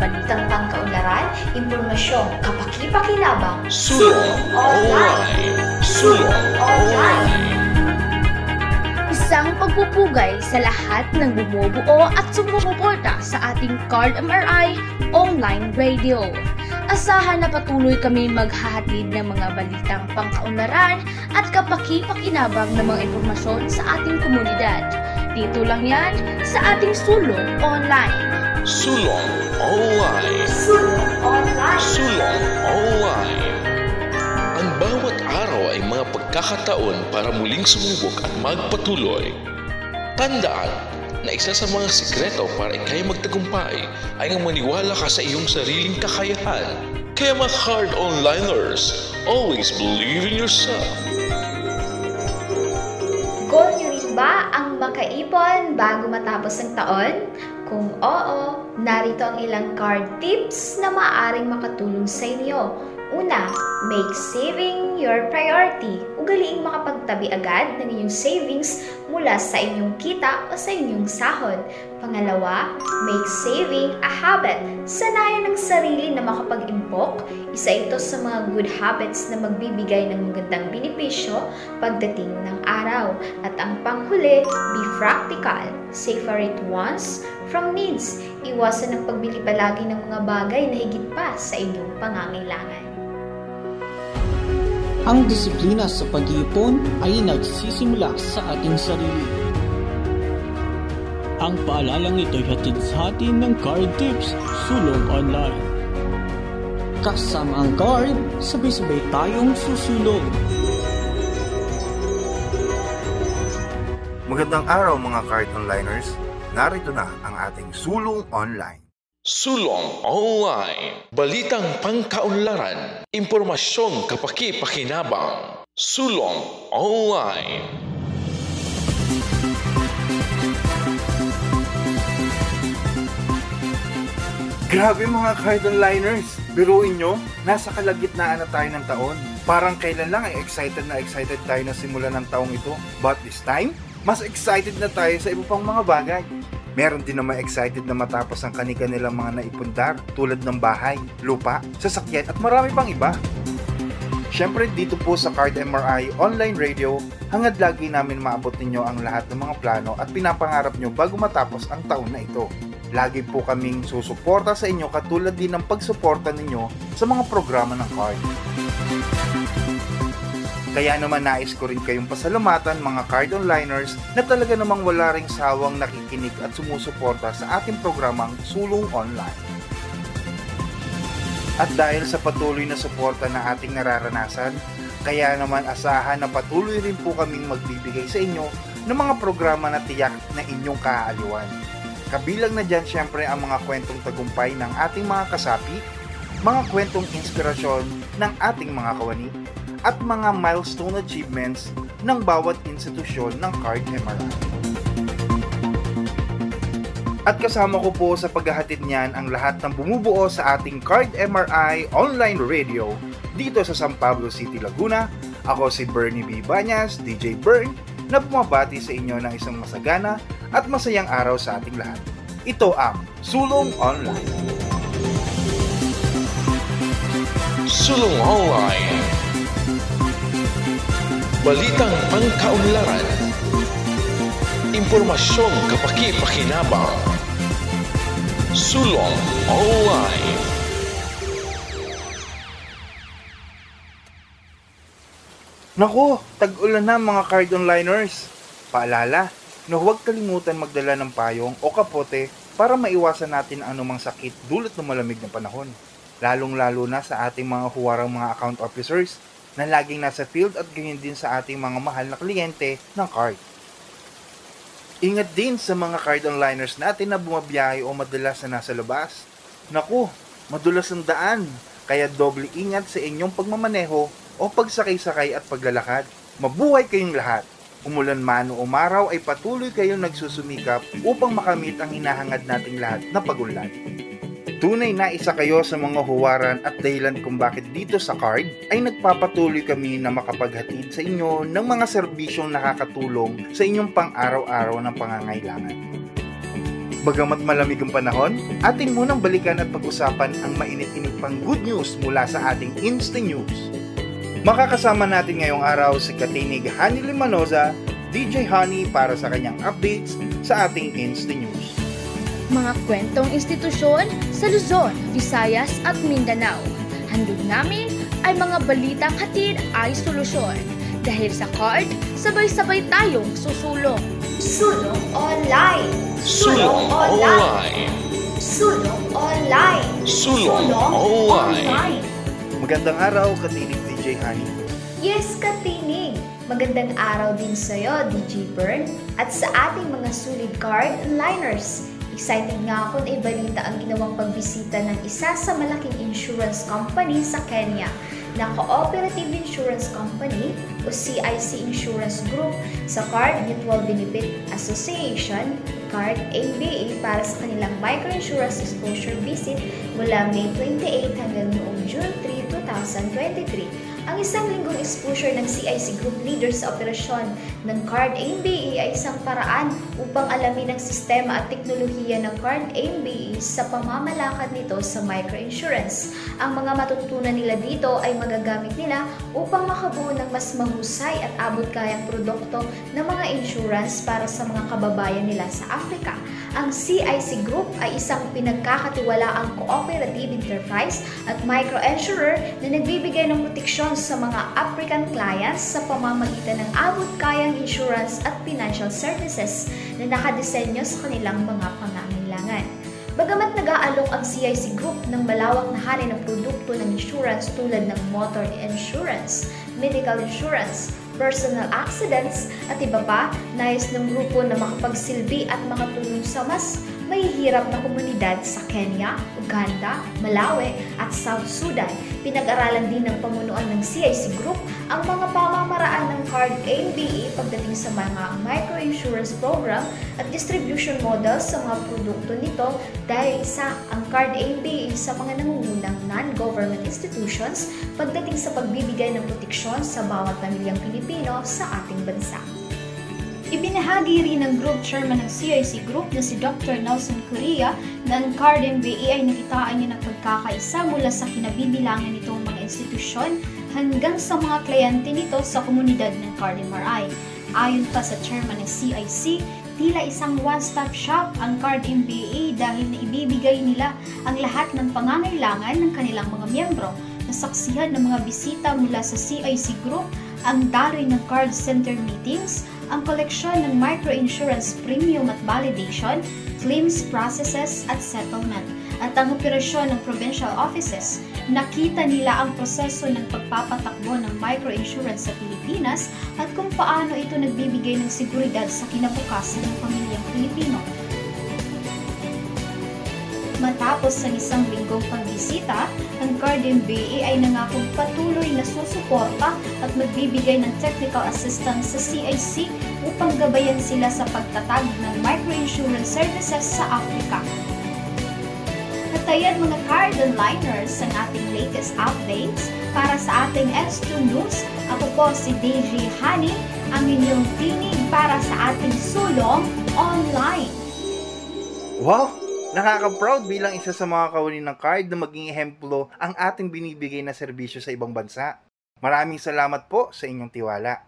balitang pangkaunlaran, impormasyon, kapaki-pakinabang, Sulong Online! Sulong Online! Isang pagpupugay sa lahat ng bumubuo at sumusuporta sa ating Card MRI online radio. Asahan na patuloy kami maghahatid ng mga balitang pangkaunlaran at kapaki-pakinabang ng mga impormasyon sa ating komunidad. Dito lang yan sa ating Sulong Online. Sulong Online! Sulong Online. Sulong Online! Ang bawat araw ay mga pagkakataon para muling sumubok at magpatuloy. Tandaan na isa sa mga sikreto para ikay magtagumpay ay ang maniwala ka sa iyong sariling kakayahan. Kaya mga hard onliners, always believe in yourself. Goal niyo rin ba ang makaipon bago matapos ang taon? Kung oo, narito ang ilang card tips na maaaring makatulong sa inyo. Una, make saving your priority. Ugaliing makapagtabi agad ng inyong savings mula sa inyong kita o sa inyong sahod. Pangalawa, make saving a habit. Sanayan ng sarili na makapag-impok. Isa ito sa mga good habits na magbibigay ng magandang benepisyo pagdating ng araw. At ang panghuli, be practical. Save for it once from needs. Iwasan ang pagbili palagi ng mga bagay na higit pa sa inyong pangangailangan. Ang disiplina sa pag-iipon ay nagsisimula sa ating sarili. Ang paalalang ito'y hatid sa atin ng Card Tips Sulong Online. Kasama ang card, sabay-sabay tayong susulong. Magandang araw mga card onliners. Narito na ang ating sulong online. Sulong Online. Balitang pangkaunlaran. Impormasyong kapaki-pakinabang. Sulong Online. Grabe mga card onliners! Biruin nyo, nasa kalagitnaan na tayo ng taon. Parang kailan lang ay excited na excited tayo na simulan ng taong ito. But this time, mas excited na tayo sa iba pang mga bagay. Meron din naman excited na matapos ang kanika nilang mga naipundar tulad ng bahay, lupa, sasakyan at marami pang iba. Siyempre dito po sa Card MRI Online Radio, hangad lagi namin maabot ninyo ang lahat ng mga plano at pinapangarap nyo bago matapos ang taon na ito. Lagi po kaming susuporta sa inyo katulad din ng pagsuporta ninyo sa mga programa ng Card. Kaya naman nais ko rin kayong pasalamatan mga card onliners na talaga namang wala ring sawang nakikinig at sumusuporta sa ating programang Sulong Online. At dahil sa patuloy na suporta na ating nararanasan, kaya naman asahan na patuloy rin po kaming magbibigay sa inyo ng mga programa na tiyak na inyong kaaaliwan. Kabilang na dyan syempre ang mga kwentong tagumpay ng ating mga kasapi, mga kwentong inspirasyon ng ating mga kawani, at mga milestone achievements ng bawat institusyon ng Card MRI. At kasama ko po sa paghahatid niyan ang lahat ng bumubuo sa ating Card MRI online radio dito sa San Pablo City, Laguna. Ako si Bernie B. Banyas, DJ Bern, na bumabati sa inyo ng isang masagana at masayang araw sa ating lahat. Ito ang Sulong Online. Sulong Online. Balitang pangkaunlaran. Impormasyong kapaki-pakinabang. Sulong Online. Naku, tag-ulan na mga card onliners. Paalala, na huwag kalimutan magdala ng payong o kapote para maiwasan natin ang anumang sakit dulot ng malamig na panahon. Lalong-lalo na sa ating mga huwarang mga account officers na laging nasa field at ganyan din sa ating mga mahal na kliyente ng card. Ingat din sa mga card onliners natin na bumabiyahe o madalas na nasa labas. Naku, madulas ang daan, kaya doble ingat sa inyong pagmamaneho o pagsakay-sakay at paglalakad. Mabuhay kayong lahat! Umulan man o umaraw ay patuloy kayong nagsusumikap upang makamit ang hinahangad nating lahat na pagunlad. Tunay na isa kayo sa mga huwaran at dahilan kung bakit dito sa card ay nagpapatuloy kami na makapaghatid sa inyo ng mga serbisyong nakakatulong sa inyong pang-araw-araw ng pangangailangan. Bagamat malamig ang panahon, atin munang balikan at pag-usapan ang mainit-init pang good news mula sa ating Insta News. Makakasama natin ngayong araw si Katinig Honey Limanoza, DJ Honey para sa kanyang updates sa ating Insta News. Mga kwentong institusyon sa Luzon, Visayas at Mindanao. Handog namin ay mga balitang hatid ay solusyon. Dahil sa card, sabay-sabay tayong susulong. Sulong Online! Sulong Online! Sulong Online! Sulong Online! Magandang araw, Katinig DJ Honey. Yes, katinig! Magandang araw din sa'yo, DJ Bern, at sa ating mga solid card liners. Excited nga ako na ibalita ang ginawang pagbisita ng isa sa malaking insurance company sa Kenya na Cooperative Insurance Company o CIC Insurance Group sa Card Mutual Benefit Association Card ABA para sa kanilang microinsurance exposure visit mula May 28 hanggang noong June 3, 2023. Ang isang linggong exposure ng CIC Group Leader sa operasyon ng Card ABA ay isang paraan upang alamin ang sistema at teknolohiya ng Card ABA sa pamamalakad nito sa microinsurance. Ang mga matutunan nila dito ay magagamit nila upang makabuo ng mas mahusay at abot kayang produkto ng mga insurance para sa mga kababayan nila sa Africa. Ang CIC Group ay isang pinagkakatiwalaang cooperative enterprise at micro-insurer na nagbibigay ng proteksyon sa mga African clients sa pamamagitan ng abot kayang insurance at financial services na nakadesenyo sa kanilang mga pangangailangan. Bagamat nag-aalok ang CIC Group ng malawak na hari ng produkto ng insurance tulad ng motor insurance, medical insurance, personal accidents at iba pa, nais ng grupo na makapagsilbi at makatulong sa mas mahihirap na komunidad sa Kenya, Uganda, Malawi at South Sudan. Pinag-aralan din ng pamunuan ng CIC Group ang mga pamamaraan ng Card ABE pagdating sa mga microinsurance program at distribution models sa mga produkto nito dahil isa ang Card ABE sa mga nangungunang non-government institutions pagdating sa pagbibigay ng proteksyon sa bawat pamilyang Pilipino sa ating bansa. Ibinahagi rin ng Group Chairman ng CIC Group na si Dr. Nelson Correa na ang Card MBA ay nakitaan niya ng pagkakaisa mula sa kinabibilangan nitong mga institusyon hanggang sa mga kliyente nito sa komunidad ng Card MRI. Ayon pa sa Chairman ng CIC, tila isang one-stop shop ang Card MBA dahil na ibibigay nila ang lahat ng pangangailangan ng kanilang mga miyembro. Nasaksihan ng mga bisita mula sa CIC Group ang daloy ng card center meetings, ang koleksyon ng microinsurance premium at validation, claims processes at settlement, at ang operasyon ng provincial offices. Nakita nila ang proseso ng pagpapatakbo ng microinsurance sa Pilipinas at kung paano ito nagbibigay ng seguridad sa kinabukasan ng pamilyang Pilipino. Matapos ang isang linggong pagbisita, ang Guardian BA ay nangakong patuloy na susuporta at magbibigay ng technical assistance sa CIC upang gabayan sila sa pagtatag ng microinsurance services sa Africa. Natayan mga Cardon Liners ang ating latest updates para sa ating S2 News. Ako po si DJ Honey, ang inyong tinig para sa ating sulong online. Wow! Nakaka-proud bilang isa sa mga kawani ng card na maging ehemplo ang ating binibigay na serbisyo sa ibang bansa. Maraming salamat po sa inyong tiwala.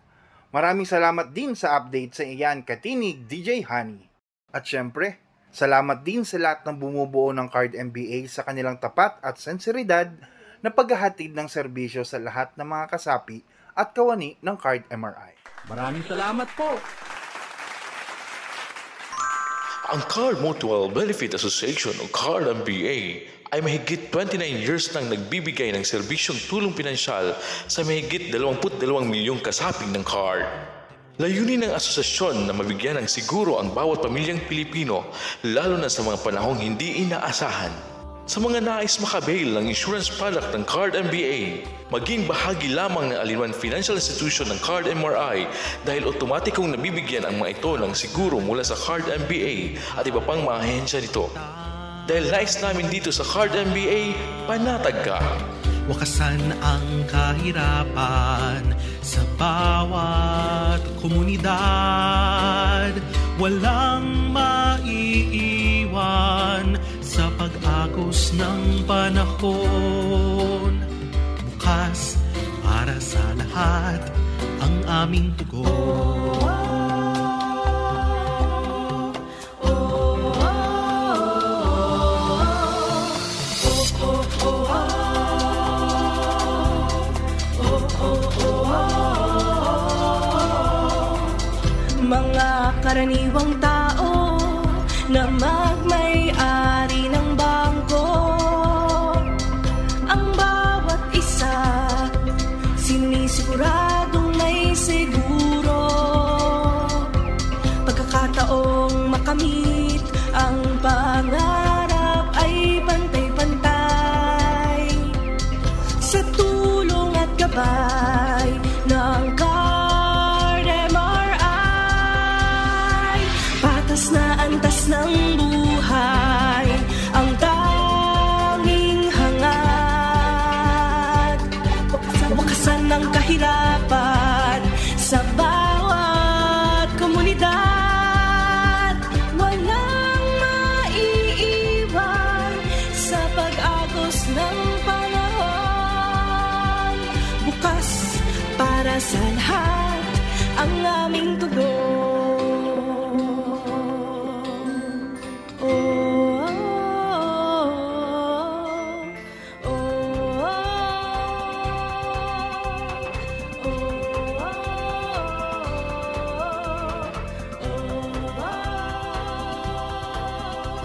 Maraming salamat din sa update sa iyan katinig DJ Honey. At syempre, salamat din sa lahat ng bumubuo ng Card MBA sa kanilang tapat at sensiridad na paghahatid ng serbisyo sa lahat ng mga kasapi at kawani ng Card MRI. Maraming salamat po! Ang Card Mutual Benefit Association o Card MBA ay mahigit 29 years nang nagbibigay ng serbisyong tulong pinansyal sa mahigit 22 milyong kasaping ng card. Layunin ng asosasyon na mabigyan ng siguro ang bawat pamilyang Pilipino lalo na sa mga panahong hindi inaasahan. Sa mga nais makabail ng insurance product ng Card MBA, maging bahagi lamang ng alinman financial institution ng Card MRI dahil otomatikong nabibigyan ang mga ito ng siguro mula sa Card MBA at iba pang mga ahensya nito. Dahil nais namin dito sa Card MBA, panatag ka! Wakasan ang kahirapan sa bawat komunidad Walang maiiwan pag-agos ng panahon Bukas para sa lahat ang aming tugon Mga karaniwang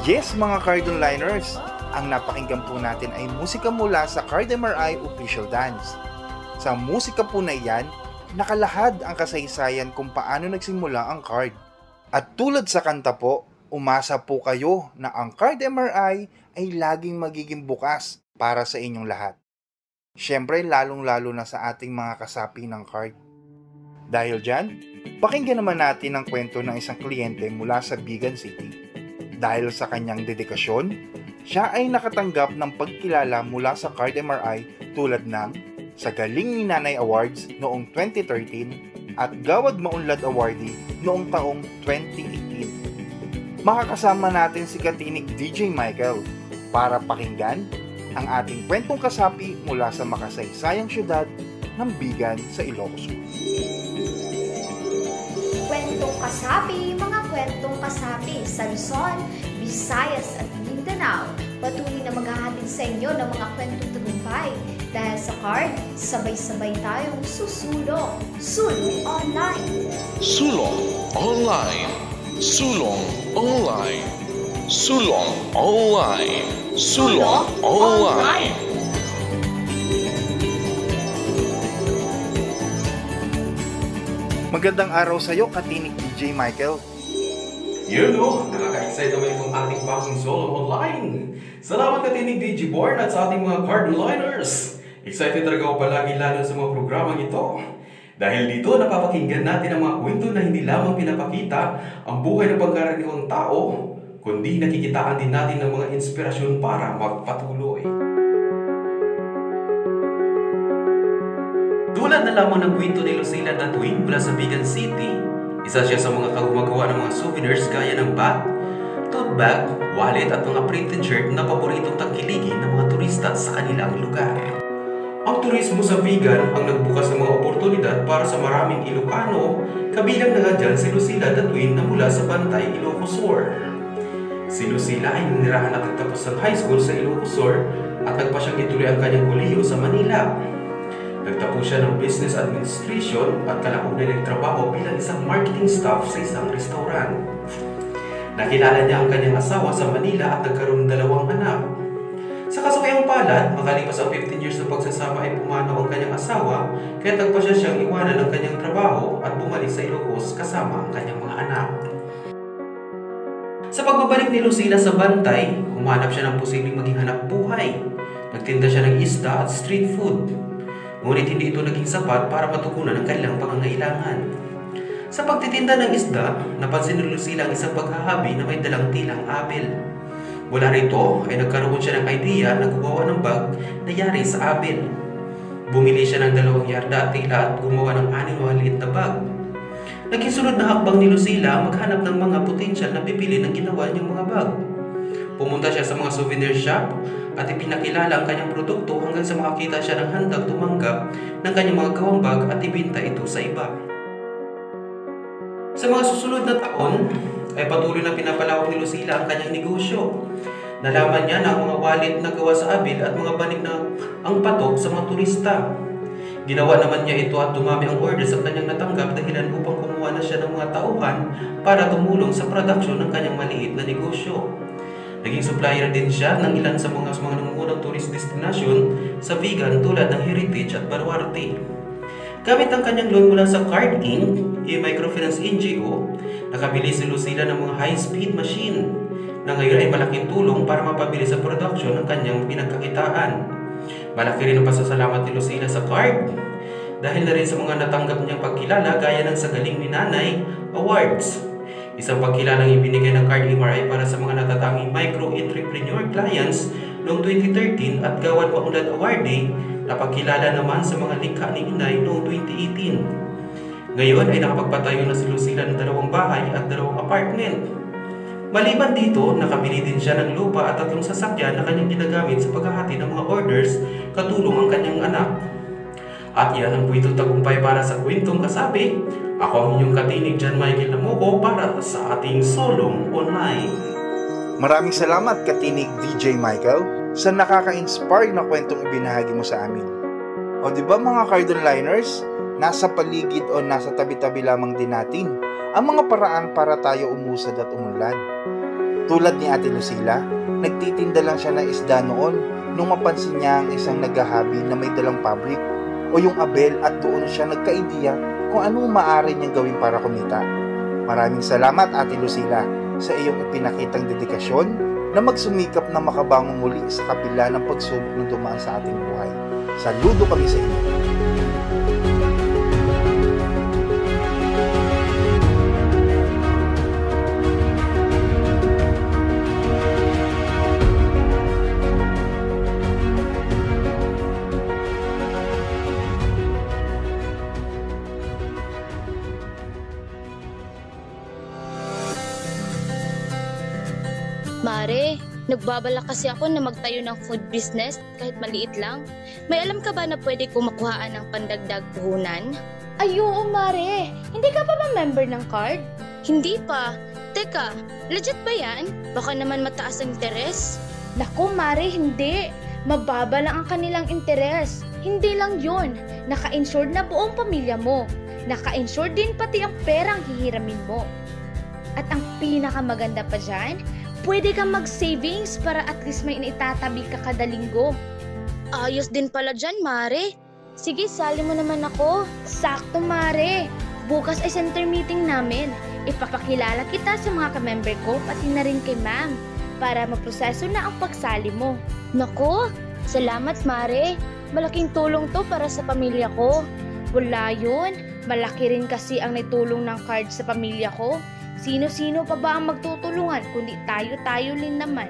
Yes, mga Cardon Liners! Ang napakinggan po natin ay musika mula sa Card MRI Official Dance. Sa musika po na iyan, nakalahad ang kasaysayan kung paano nagsimula ang card. At tulad sa kanta po, umasa po kayo na ang Card MRI ay laging magiging bukas para sa inyong lahat. Siyempre, lalong-lalo na sa ating mga kasapi ng card. Dahil dyan, pakinggan naman natin ang kwento ng isang kliyente mula sa Bigan City. Dahil sa kanyang dedikasyon, siya ay nakatanggap ng pagkilala mula sa Card MRI tulad ng sa Galing ni Nanay Awards noong 2013 at Gawad Maunlad Awardee noong taong 2018. Makakasama natin si Katinig DJ Michael para pakinggan ang ating kwentong kasapi mula sa makasaysayang syudad ng Bigan sa Ilocos Sur. Kwentong kasapi, mga kwentong kasapi sa Luzon, Visayas at Mindanao. Patuloy na maghahatid sa inyo ng mga kwentong tagumpay. Dahil sa card, sabay-sabay tayong susulong. Sulong online. Sulong Online. Sulong Online. Sulong Online. Sulong Online. Magandang araw sa iyo, Katinig DJ Michael. Yun o, nakaka-excite naman itong ating bagong solo online. Salamat ka tinig DJ Born at sa ating mga card liners. Excited talaga ako palagi lalo sa mga programang ito. Dahil dito napapakinggan natin ang mga kwento na hindi lamang pinapakita ang buhay ng pagkaraniwang tao, kundi nakikitaan din natin ng mga inspirasyon para magpatuloy. Tulad na lamang ng kwento ni Lucila Datuin mula sa Bigan City, isa siya sa mga kagumagawa ng mga souvenirs gaya ng bag, tote bag, wallet at mga printed shirt na paboritong tangkiligin ng mga turista sa kanilang lugar. Ang turismo sa Vigan ang nagbukas ng mga oportunidad para sa maraming Ilocano, kabilang na dyan si Lucila Datuin na mula sa Bantay, Ilocos Sur. Si Lucila ay ninirahan at nagtapos ng high school sa Ilocos Sur at nagpa siyang ituloy ang kanyang kolehiyo sa Manila. Nagtapos siya ng business administration at kalaunan nagtrabaho bilang isang marketing staff sa isang restaurant. Nakilala niya ang kanyang asawa sa Manila at nagkaroon ng dalawang anak. Sa kasukayang palad, makalipas ang 15 years na pagsasama ay pumanaw ang kanyang asawa, kaya tagpa siya siyang iwanan ng kanyang trabaho at bumalik sa Ilocos kasama ang kanyang mga anak. Sa pagbabalik ni Lucila sa Bantay, humanap siya ng posibleng maging hanap buhay. Nagtinda siya ng isda at street food. Ngunit hindi ito naging sapat para matugunan ang kanilang pangangailangan. Sa pagtitinda ng isda, napansin ni Lucila ang isang paghahabi na may dalang tilang abel. Mula rito ay nagkaroon siya ng idea na gumawa ng bag na yari sa abel. Bumili siya ng dalawang yarda at tila at gumawa ng anim maliit na bag. Naging sunod na hakbang ni Lucila maghanap ng mga potensyal na bibili ng ginawa niyang mga bag. Pumunta siya sa mga souvenir shop at ipinakilala ang kanyang produkto hanggang sa makakita siya ng handang tumanggap ng kanyang mga gawang bag at ibinta ito sa iba. Sa mga susunod na taon, ay patuloy na pinapalawak ni Lucila ang kanyang negosyo. Nalaman niya na ang mga wallet na gawa sa abil at mga banig na ang patok sa mga turista. Ginawa naman niya ito at dumami ang order sa kanyang natanggap dahilan upang kumuha na siya ng mga tauhan para tumulong sa produksyon ng kanyang maliit na negosyo. Naging supplier din siya ng ilan sa mga, mga nangungunang tourist destination sa vegan tulad ng Heritage at Baluarte. Gamit ang kanyang loan mula sa Card Inc., a microfinance NGO, nakabili si Lucila ng mga high-speed machine na ngayon ay malaking tulong para mapabilis sa production ng kanyang pinagkakitaan. Malaki rin ang pasasalamat ni Lucila sa card dahil na rin sa mga natanggap niyang pagkilala gaya ng sa Galing ni Nanay Awards. Isang pagkilalang ibinigay ng Card MRI para sa mga natatanging micro-entrepreneur clients noong 2013 at Gawad Maunlad Awardee na pagkilala naman sa mga likha ni Inay noong 2018. Ngayon ay nakapagpatayo na si Lucila ng dalawang bahay at dalawang apartment. Maliban dito, nakabili din siya ng lupa at tatlong sasakyan na kanyang ginagamit sa paghahati ng mga orders katulong ang kanyang anak. At yan ang buwito tagumpay para sa kwentong kasabi. Ako ang inyong katinig John Michael Namuko para sa ating Solong Online. Maraming salamat katinig DJ Michael sa nakaka-inspire na kwentong ibinahagi mo sa amin. O di ba mga cardon liners, nasa paligid o nasa tabi-tabi lamang din natin ang mga paraan para tayo umusad at umunlad. Tulad ni Ate Lucila, nagtitinda lang siya ng isda noon nung mapansin niya ang isang naghahabi na may dalang pabrik o yung abel at doon siya nagka-idea kung ano maaari niyang gawin para kumita. Maraming salamat Ate Lucila sa iyong ipinakitang dedikasyon na magsumikap na makabangon muli sa kabila ng pagsubok na dumaan sa ating buhay. Saludo kami sa inyo. Mare, nagbabala kasi ako na magtayo ng food business kahit maliit lang. May alam ka ba na pwede ko makuhaan ng pandagdag puhunan? Ay, oo, Mare. Hindi ka pa ba member ng card? Hindi pa. Teka, legit ba yan? Baka naman mataas ang interes? Naku, Mare, hindi. Mababa lang ang kanilang interes. Hindi lang yun. Naka-insured na buong pamilya mo. Naka-insured din pati ang perang hihiramin mo. At ang pinakamaganda pa dyan, pwede kang mag-savings para at least may naitatabi ka kada linggo. Ayos din pala dyan, Mare. Sige, sali mo naman ako. Sakto, Mare. Bukas ay center meeting namin. Ipapakilala kita sa mga ka-member ko pati na rin kay ma'am para maproseso na ang pagsali mo. Nako, salamat, Mare. Malaking tulong to para sa pamilya ko. Wala yun. Malaki rin kasi ang naitulong ng card sa pamilya ko. Sino-sino pa ba ang magtutulungan kundi tayo-tayo din naman?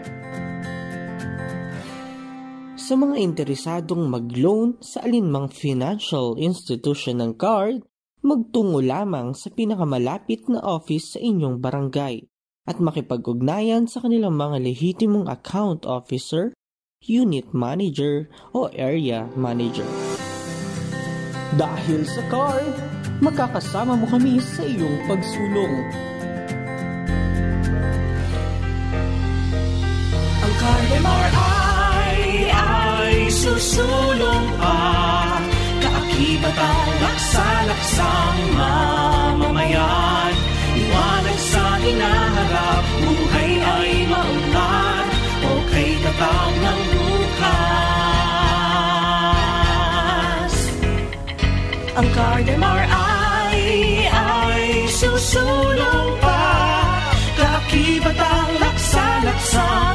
Sa mga interesadong mag-loan sa alinmang financial institution ng card, magtungo lamang sa pinakamalapit na office sa inyong barangay at makipag-ugnayan sa kanilang mga lehitimong account officer, unit manager o area manager. Dahil sa card, makakasama mo kami sa iyong pagsulong. Card MRI ay susulong pa. Kaakibat ang laksa-laksang mamamayan. Iwanag sa hinaharap, buhay ay maunlad O kay katang ng bukas. Ang Card MRI ay susulong pa. Kaakibat ang laksa-laksang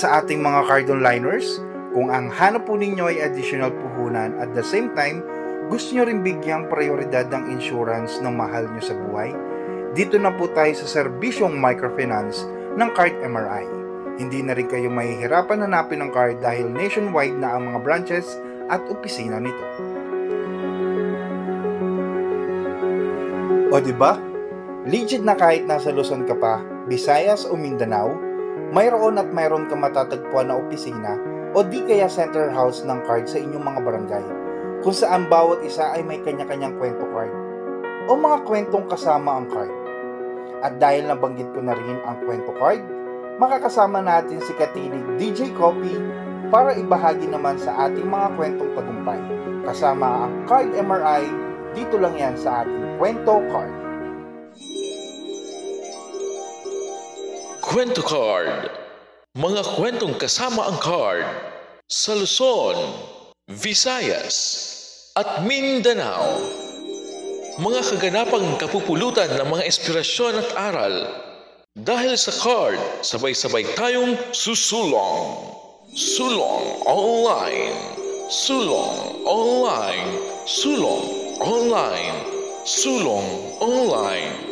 sa ating mga cardon liners, Kung ang hanap po ninyo ay additional puhunan at the same time, gusto nyo rin bigyang prioridad ang insurance ng mahal nyo sa buhay, dito na po tayo sa serbisyong microfinance ng Card MRI. Hindi na rin kayo mahihirapan hanapin ng card dahil nationwide na ang mga branches at opisina nito. O di ba? Legit na kahit nasa Luzon ka pa, Visayas o Mindanao, mayroon at mayroon ka matatagpuan na opisina o di kaya center house ng card sa inyong mga barangay kung saan bawat isa ay may kanya-kanyang kwento card o mga kwentong kasama ang card. At dahil nabanggit ko na rin ang kwento card, makakasama natin si Katinig DJ Copy para ibahagi naman sa ating mga kwentong tagumpay. Kasama ang Card MRI, dito lang yan sa ating Kwento Card. Kwento Card Mga kwentong kasama ang card sa Luzon, Visayas, at Mindanao. Mga kaganapang kapupulutan ng mga inspirasyon at aral. Dahil sa card, sabay-sabay tayong susulong. Sulong Online. Sulong Online. Sulong Online. Sulong Online.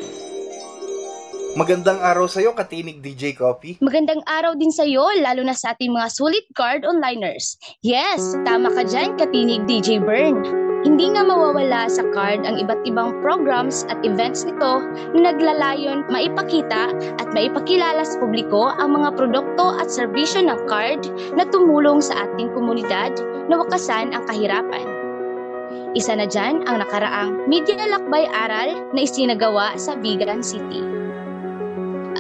Magandang araw sa iyo, Katinig DJ Coffee. Magandang araw din sa iyo, lalo na sa ating mga sulit card onliners. Yes, tama ka dyan, katinig DJ Burn. Hindi nga mawawala sa card ang iba't ibang programs at events nito na naglalayon maipakita at maipakilala sa publiko ang mga produkto at serbisyo ng card na tumulong sa ating komunidad na wakasan ang kahirapan. Isa na dyan ang nakaraang Media Lakbay Aral na isinagawa sa Vigan City.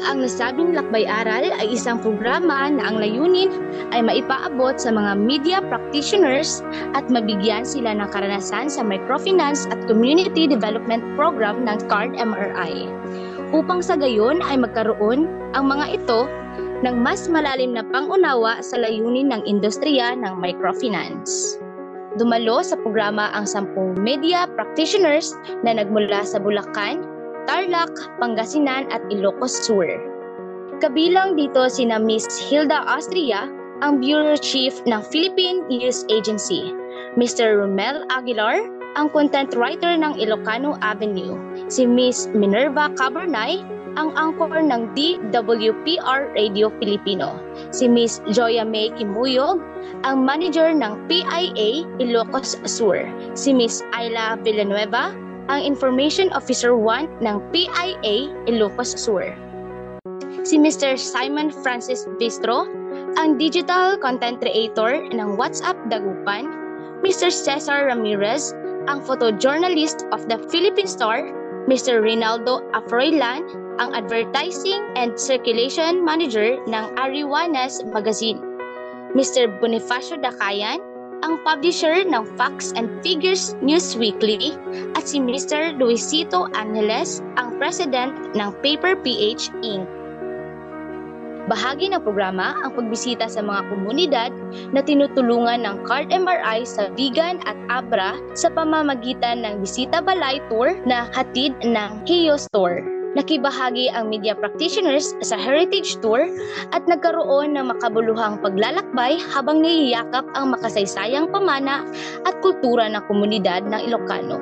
Ang nasabing lakbay-aral ay isang programa na ang layunin ay maipaabot sa mga media practitioners at mabigyan sila ng karanasan sa microfinance at community development program ng CARD MRI. Upang sa gayon ay magkaroon ang mga ito ng mas malalim na pangunawa sa layunin ng industriya ng microfinance. Dumalo sa programa ang sampung media practitioners na nagmula sa Bulacan, Tarlac, Pangasinan at Ilocos Sur. Kabilang dito sina Miss Hilda Austria, ang Bureau Chief ng Philippine News Agency, Mr. Romel Aguilar, ang content writer ng Ilocano Avenue, si Miss Minerva Cabernay, ang anchor ng DWPR Radio Filipino, si Miss Joya May Kimuyog, ang manager ng PIA Ilocos Sur, si Miss Ayla Villanueva, ang Information Officer 1 ng PIA Ilocos Sur. Si Mr. Simon Francis Bistro, ang Digital Content Creator ng WhatsApp Dagupan, Mr. Cesar Ramirez, ang photojournalist of the Philippine Star, Mr. Rinaldo Afroilan, ang Advertising and Circulation Manager ng Ariwanas Magazine, Mr. Bonifacio Dakayan, ang publisher ng Facts and Figures News Weekly at si Mr. Luisito Angeles, ang president ng Paper PH Inc. Bahagi ng programa ang pagbisita sa mga komunidad na tinutulungan ng Card MRI sa Vigan at Abra sa pamamagitan ng Bisita Balay Tour na hatid ng Heo Store. Nakibahagi ang media practitioners sa Heritage Tour at nagkaroon ng makabuluhang paglalakbay habang niyayakap ang makasaysayang pamana at kultura ng komunidad ng Ilocano.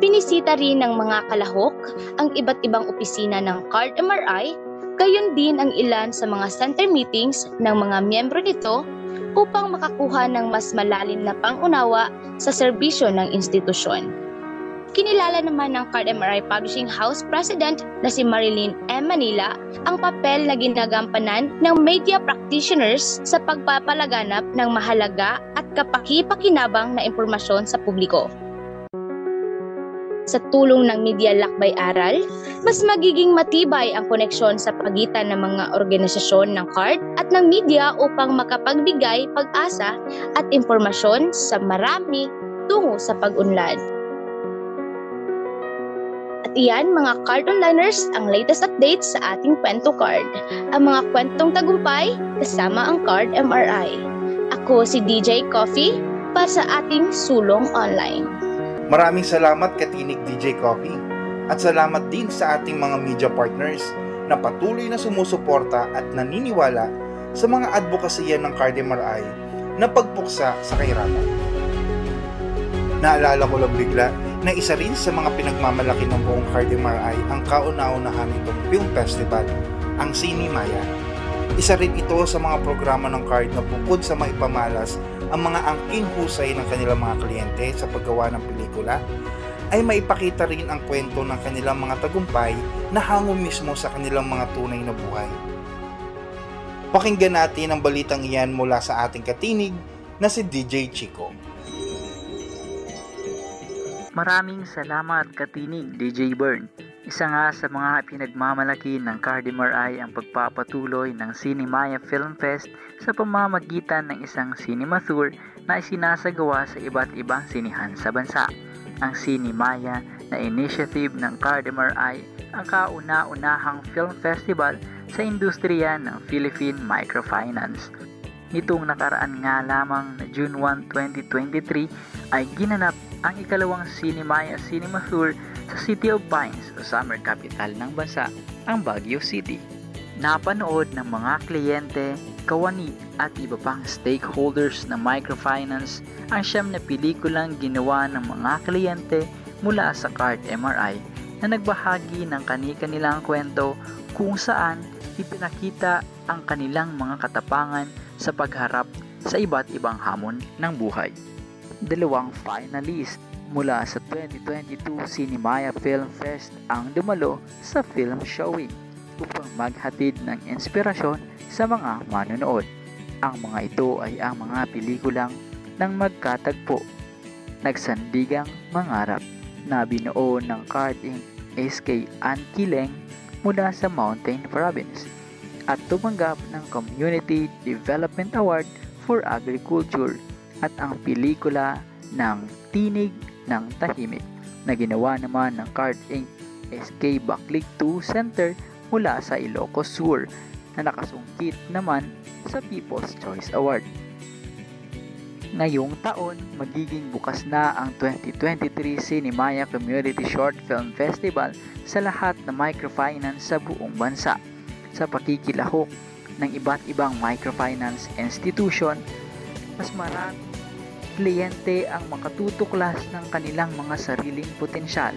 Pinisita rin ng mga kalahok ang iba't ibang opisina ng Card MRI, gayon din ang ilan sa mga center meetings ng mga miyembro nito upang makakuha ng mas malalim na pangunawa sa serbisyo ng institusyon. Kinilala naman ng Card MRI Publishing House President na si Marilyn M. Manila ang papel na ginagampanan ng media practitioners sa pagpapalaganap ng mahalaga at kapaki-pakinabang na impormasyon sa publiko. Sa tulong ng Media Lakbay Aral, mas magiging matibay ang koneksyon sa pagitan ng mga organisasyon ng CARD at ng media upang makapagbigay pag-asa at impormasyon sa marami tungo sa pag-unlad. At iyan mga card onliners ang latest updates sa ating kwento card. Ang mga kwentong tagumpay kasama ang card MRI. Ako si DJ Coffee para sa ating sulong online. Maraming salamat Katinig DJ Coffee at salamat din sa ating mga media partners na patuloy na sumusuporta at naniniwala sa mga advokasya ng card MRI na pagpuksa sa kahirapan. Naalala ko lang bigla na isa rin sa mga pinagmamalaki ng buong card MRI ang kauna-unahan itong film festival, ang Cine Maya. Isa rin ito sa mga programa ng card na bukod sa maipamalas ang mga angking husay ng kanilang mga kliyente sa paggawa ng pelikula, ay maipakita rin ang kwento ng kanilang mga tagumpay na hango mismo sa kanilang mga tunay na buhay. Pakinggan natin ang balitang iyan mula sa ating katinig na si DJ Chico. Maraming salamat katinig DJ Bern. Isa nga sa mga pinagmamalaki ng Cardimar ay ang pagpapatuloy ng Cinemaya Film Fest sa pamamagitan ng isang cinema tour na isinasagawa sa iba't ibang sinihan sa bansa. Ang Cinemaya na initiative ng Cardimar ay ang kauna-unahang film festival sa industriya ng Philippine Microfinance. Nitong nakaraan nga lamang na June 1, 2023 ay ginanap ang ikalawang Cinemaya Cinema Tour sa City of Pines o summer capital ng bansa, ang Baguio City. Napanood ng mga kliyente, kawani at iba pang stakeholders ng microfinance ang siyam na pelikulang ginawa ng mga kliyente mula sa Card MRI na nagbahagi ng kani-kanilang kwento kung saan ipinakita ang kanilang mga katapangan sa pagharap sa iba't ibang hamon ng buhay. Dalawang finalist mula sa 2022 Cinemaya Film Fest ang dumalo sa film showing upang maghatid ng inspirasyon sa mga manonood. Ang mga ito ay ang mga pelikulang ng magkatagpo, nagsandigang mangarap na binuo ng Card Inc. SK Ann Kileng mula sa Mountain Province at tumanggap ng Community Development Award for Agriculture at ang pelikula ng Tinig ng Tahimik na ginawa naman ng Card Inc. SK Backlick 2 Center mula sa Ilocos Sur na nakasungkit naman sa People's Choice Award. Ngayong taon, magiging bukas na ang 2023 Cinemaya Community Short Film Festival sa lahat ng microfinance sa buong bansa sa pakikilahok ng iba't ibang microfinance institution mas marami kliyente ang makatutuklas ng kanilang mga sariling potensyal.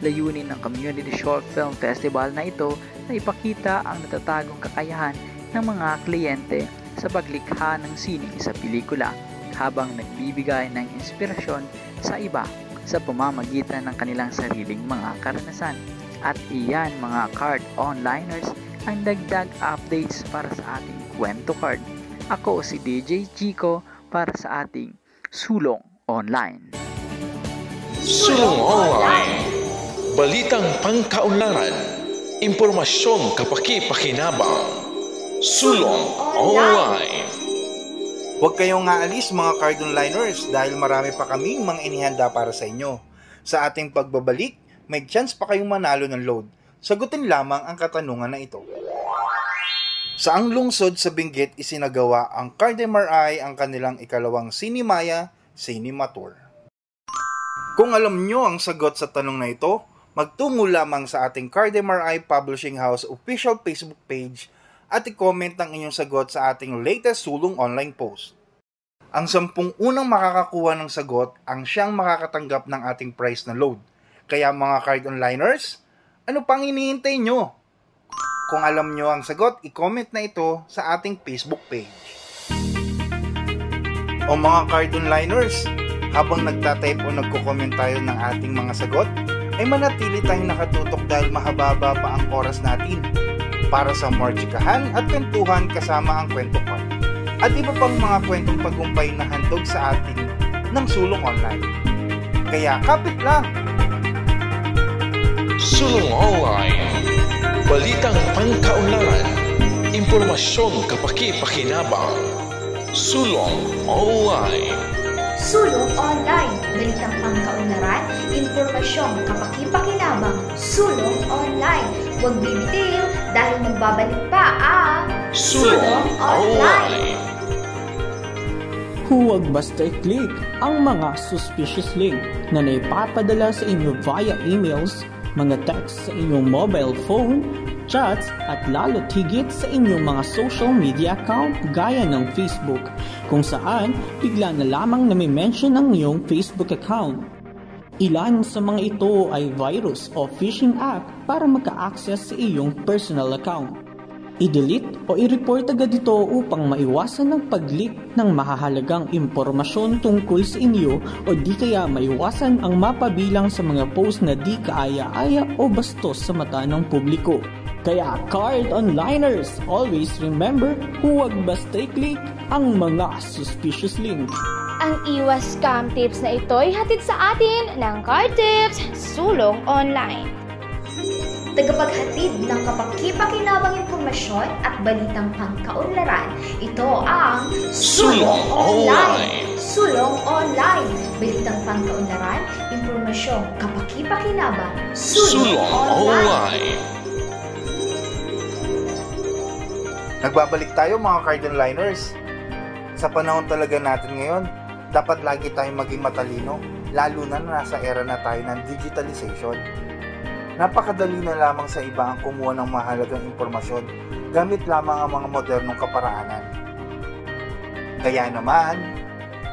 Layunin ng Community Short Film Festival na ito na ipakita ang natatagong kakayahan ng mga kliyente sa paglikha ng sining sa pelikula habang nagbibigay ng inspirasyon sa iba sa pamamagitan ng kanilang sariling mga karanasan. At iyan mga card onliners ang dagdag updates para sa ating kwento card. Ako si DJ Chico para sa ating Sulong Online. Sulong Online. Balitang pangkaunlaran. Impormasyong kapaki-pakinabang. Sulong Online. Huwag kayong aalis mga card onliners dahil marami pa kaming mga inihanda para sa inyo. Sa ating pagbabalik, may chance pa kayong manalo ng load. Sagutin lamang ang katanungan na ito. Saang lungsod sa Benguet isinagawa ang Card MRI ang kanilang ikalawang Cinemaya Cinema? Kung alam nyo ang sagot sa tanong na ito, magtungo lamang sa ating Card MRI Publishing House official Facebook page at i-comment ang inyong sagot sa ating latest sulong online post. Ang sampung unang makakakuha ng sagot ang siyang makakatanggap ng ating prize na load. Kaya mga card onliners, ano pang hinihintay nyo? Kung alam nyo ang sagot, i-comment na ito sa ating Facebook page. O mga card onliners, habang nagtatype o nagko-comment tayo ng ating mga sagot, ay manatili tayong nakatutok dahil mahaba pa ang oras natin para sa more chikahan at kwentuhan kasama ang kwento ko. At iba pang mga kwentong tagumpay na handog sa ating ng sulong online. Kaya kapit lang! Sulong Online. Balitang pangkaunlaran. Impormasyong kapaki-pakinabang. Sulong Online. Sulong Online. Balitang pangkaunlaran, impormasyong kapaki-pakinabang. Sulong Online. Huwag bibitiw dahil magbabalik pa ang Sulong Online. Huwag basta i-click ang mga suspicious link na naipapadala sa inyo via emails, mga text sa inyong mobile phone, chats at lalo't higit sa inyong mga social media account gaya ng Facebook kung saan bigla na lamang nami-mention ang iyong Facebook account. Ilan sa mga ito ay virus o phishing app para maka-access sa iyong personal account. I-delete o i-report agad ito upang maiwasan ang pag-leak ng mahahalagang impormasyon tungkol sa inyo o di kaya maiwasan ang mapabilang sa mga post na di kaaya-aya o bastos sa mata ng publiko. Kaya card onliners, always remember huwag basta i-click ang mga suspicious link. Ang iwas scam tips na ito ay hatid sa atin ng Card Tips Sulong Online. Tagapaghatid ng kapaki-pakinabang impormasyon at balitang pangkaunlaran. Ito ang Sulong Online. Sulong Online. Balitang pangkaunlaran, impormasyon kapaki-pakinabang. Sulong Online. Nagbabalik tayo mga Cardinal Liners. Sa panahon talaga natin ngayon, dapat lagi tayong maging matalino, lalo na na nasa era na tayo ng digitalization. Napakadali na lamang sa iba ang kumuha ng mahalagang impormasyon gamit lamang ang mga modernong kaparaanan. Kaya naman,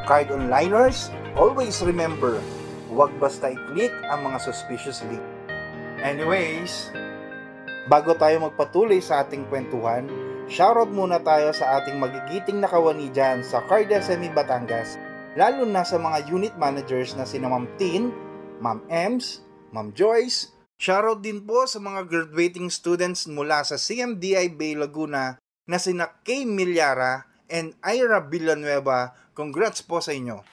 card onliners, always remember, huwag basta i-click ang mga suspicious link. Anyways, bago tayo magpatuloy sa ating kwentuhan, shoutout muna tayo sa ating magigiting na kawani dyan sa Card SME Batangas, lalo na sa mga unit managers na sina Ma'am Tin, Ma'am Ems, Ma'am Joyce, Shoutout din po sa mga graduating students mula sa CMDI Bay Laguna na sina Kay Milyara and Ira Villanueva. Congrats po sa inyo.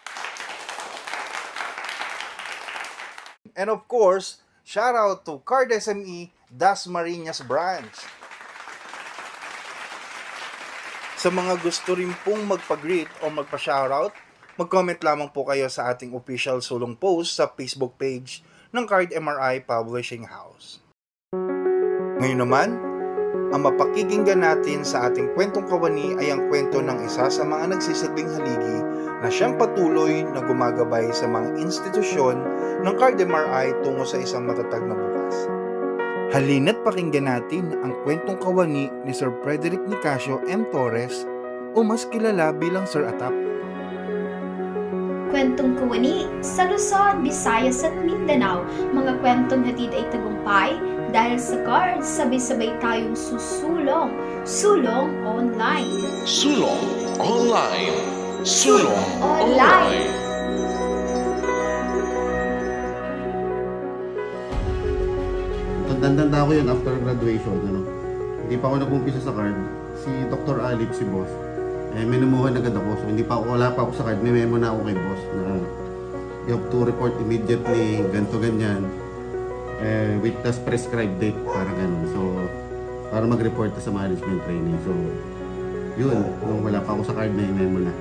And of course, shoutout to Card SME Das Marinas Branch. Sa mga gusto rin pong magpag-greet o magpa-shoutout, mag-comment lamang po kayo sa ating official sulong post sa Facebook page ng Card MRI Publishing House. Ngayon naman, ang mapakikinggan natin sa ating kwentong kawani ay ang kwento ng isa sa mga nagsisilbing haligi na siyang patuloy na gumagabay sa mga institusyon ng Card MRI tungo sa isang matatag na bukas. Halina't pakinggan natin ang kwentong kawani ni Sir Frederick Nicasio M. Torres o mas kilala bilang Sir Atap. Kwentong Kuwani sa Luzon, Visayas at Mindanao. Mga kwentong hatid ay tagumpay dahil sa cards sabay-sabay tayong susulong. Sulong online. Sulong Online. Sulong Online. Online. Tandang-tanda ko yun after graduation, ano. Hindi pa ako nag-umpisa sa card. Si Dr. Alip, si boss, eh, minumuhan agad ako. So, hindi pa ako, wala pa ako sa card. May memo na ako kay boss na you have to report immediately, ganto ganyan. Eh, with the prescribed date, parang ganun. So, para mag-report sa management training. So, yun, nung wala pa ako sa card, may memo na.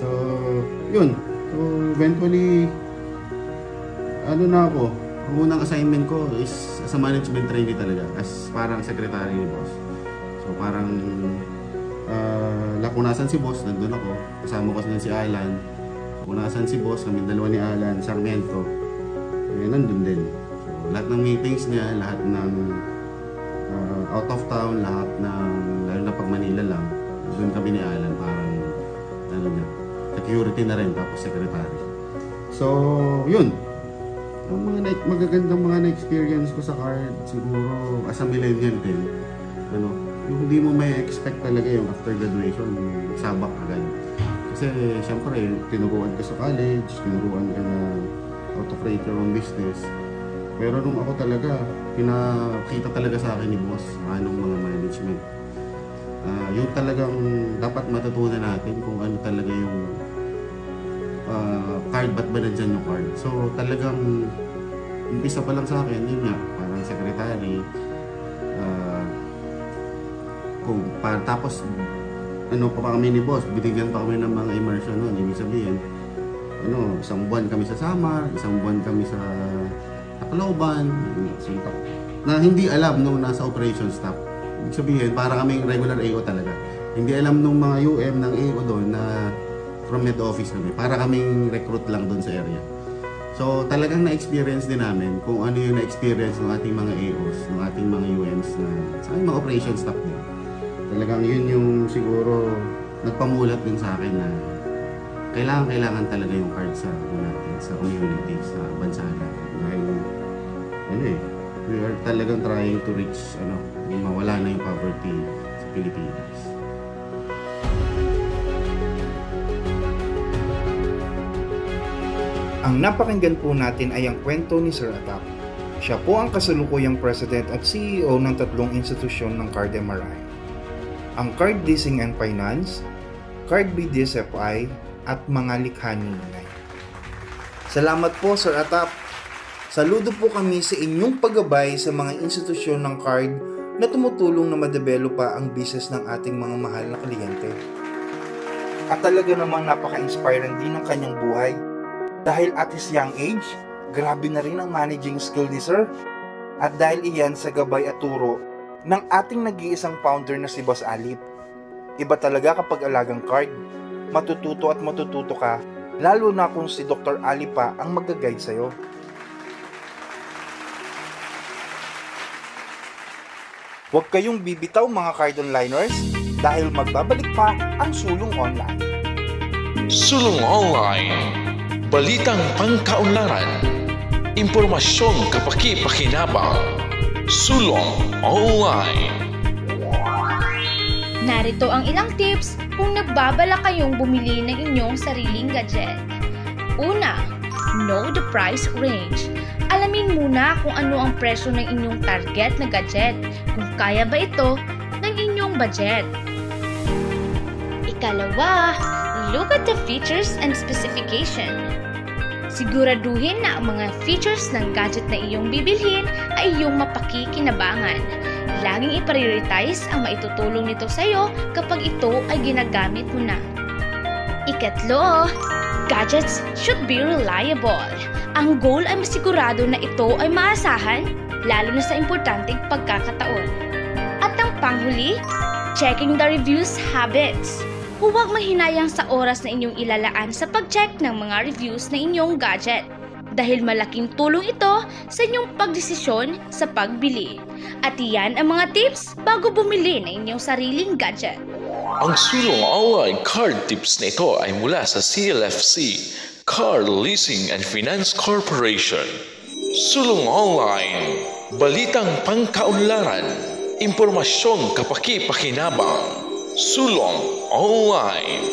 So, yun. So, eventually, ano na ako, ang unang assignment ko is sa management trainee talaga, as parang secretary ni boss. So, parang uh, lakunasan si boss, nandun ako. Kasama ko si Alan. Lakunasan si boss, kami dalawa ni Alan, Sarmiento. Eh, nandun din. So, lahat ng meetings niya, lahat ng uh, out of town, lahat ng, lalo na pag Manila lang, doon kami ni Alan, parang, ano niya, security na rin, tapos secretary. So, yun. Ang mga na- magagandang mga na-experience ko sa card, siguro, as a millennial din, ano, yung hindi mo may expect talaga yung after graduation, sabak agad. Kasi syempre, tinuruan ka sa college, tinuruan ka na how to create your own business. Pero nung ako talaga, pinakita talaga sa akin ni boss, anong mga management. Ah, yung talagang dapat matutunan natin kung ano talaga yung ah, card, ba't ba nandyan yung card. So talagang, umpisa pa lang sa akin, yun nga, parang secretary, ah, kung pa, tapos ano pa, kami ni boss, binigyan pa kami ng mga immersion noon, ibig sabihin, ano, isang buwan kami sa Samar, isang buwan kami sa Tacloban, na hindi alam nung nasa operation staff. Ibig sabihin, para kaming regular AO talaga. Hindi alam nung mga UM ng AO doon na from head office kami. Para kaming recruit lang doon sa area. So talagang na-experience din namin kung ano yung na-experience ng ating mga AOs, ng ating mga UMs na operation staff din. Talagang yun yung siguro nagpamulat din sa akin na kailangan kailangan talaga yung card sa ano natin sa community sa bansa natin dahil ano eh we are talagang trying to reach ano yung mawala na yung poverty sa Pilipinas Ang napakinggan po natin ay ang kwento ni Sir Atap. Siya po ang kasalukuyang President at CEO ng tatlong institusyon ng Card MRI. Ang Card Leasing and Finance, Card BDSFI, at mga likha ni Ninay. Salamat po Sir Atap. Saludo po kami sa inyong paggabay sa mga institusyon ng card na tumutulong na madevelop pa ang business ng ating mga mahal na kliyente. At talaga namang napaka-inspiring din ng kanyang buhay dahil at his young age, grabe na rin ang managing skill ni Sir. At dahil iyan sa gabay at turo ng ating nag-iisang founder na si Boss Alip. Iba talaga kapag alagang card. Matututo at matututo ka, lalo na kung si Dr. Ali pa ang mag-guide sa'yo. Huwag kayong bibitaw mga card onliners dahil magbabalik pa ang sulong online. Sulong Online Balitang pangkaunlaran Impormasyong kapaki-pakinabang Sulong Online Narito ang ilang tips kung nagbabala kayong bumili ng inyong sariling gadget. Una, know the price range. Alamin muna kung ano ang presyo ng inyong target na gadget, kung kaya ba ito ng inyong budget. Ikalawa, look at the features and specification. Siguraduhin na ang mga features ng gadget na iyong bibilhin ay iyong mapakikinabangan. Laging i-prioritize ang maitutulong nito sa iyo kapag ito ay ginagamit mo na. Ikatlo, gadgets should be reliable. Ang goal ay masigurado na ito ay maasahan, lalo na sa importanteng pagkakataon. At ang panghuli, checking the reviews habits. Huwag mahinayang sa oras na inyong ilalaan sa pag-check ng mga reviews na inyong gadget dahil malaking tulong ito sa inyong pagdesisyon sa pagbili. At iyan ang mga tips bago bumili ng inyong sariling gadget. Ang sulong online card tips na ito ay mula sa CLFC, Car Leasing and Finance Corporation. Sulong online, balitang pangkaunlaran, impormasyong kapaki-pakinabang. Sulong online.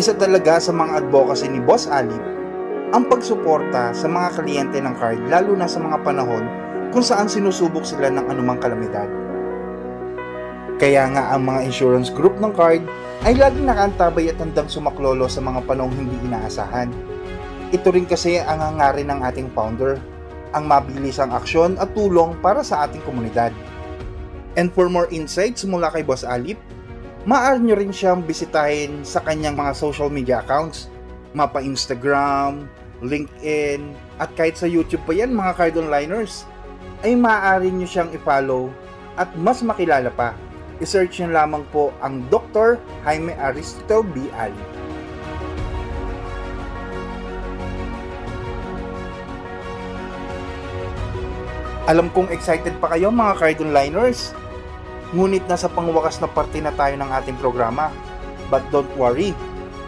Isa talaga sa mga advocacy ni Boss Alip ang pagsuporta sa mga kliyente ng card lalo na sa mga panahon kung saan sinusubok sila ng anumang kalamidad. Kaya nga ang mga insurance group ng card ay laging nakaantabay at handang sumaklolo sa mga panahong hindi inaasahan. Ito rin kasi ang hangarin ng ating founder, ang mabilisang aksyon at tulong para sa ating komunidad. And for more insights mula kay Boss Alip, maaari nyo rin siyang bisitahin sa kanyang mga social media accounts, mapa Instagram, LinkedIn, at kahit sa YouTube pa yan mga card onliners, ay maaari nyo siyang i-follow at mas makilala pa. I-search nyo lamang po ang Dr. Jaime Aristo B. Ali. Alam kong excited pa kayo mga card onliners. Ngunit nasa pangwakas na parte na tayo ng ating programa. But don't worry,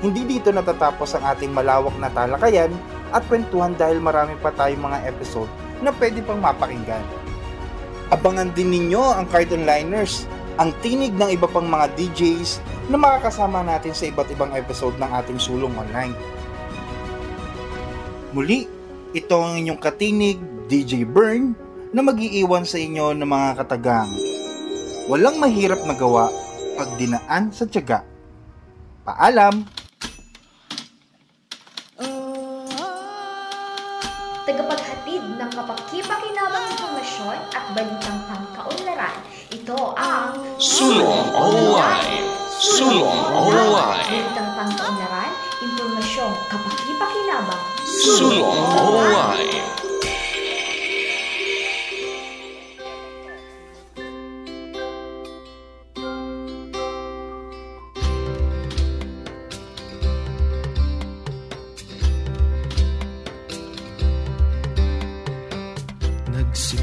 hindi dito natatapos ang ating malawak na talakayan at kwentuhan dahil marami pa tayong mga episode na pwede pang mapakinggan. Abangan din ninyo ang Card Onliners, ang tinig ng iba pang mga DJs na makakasama natin sa iba't ibang episode ng ating sulong online. Muli, ito ang inyong katinig, DJ Burn, na magiiwan sa inyo ng mga katagang. Walang mahirap na gawa pag dinaan sa tiyaga. Paalam! Tagapaghatid ng kapaki-pakinabang informasyon at balitang pangkaunlaran. Ito ang Sulong Online. Sulong Online. Balitang pangkaunlaran, impormasyong kapaki-pakinabang. Sulong Online.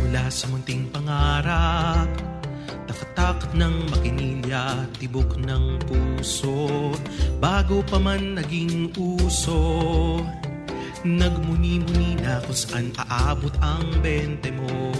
Nagsimula sa munting pangarap. Takatak ng makinilya, tibok ng puso. Bago pa man naging uso Nagmuni-muni na kung saan aabot ang bente mo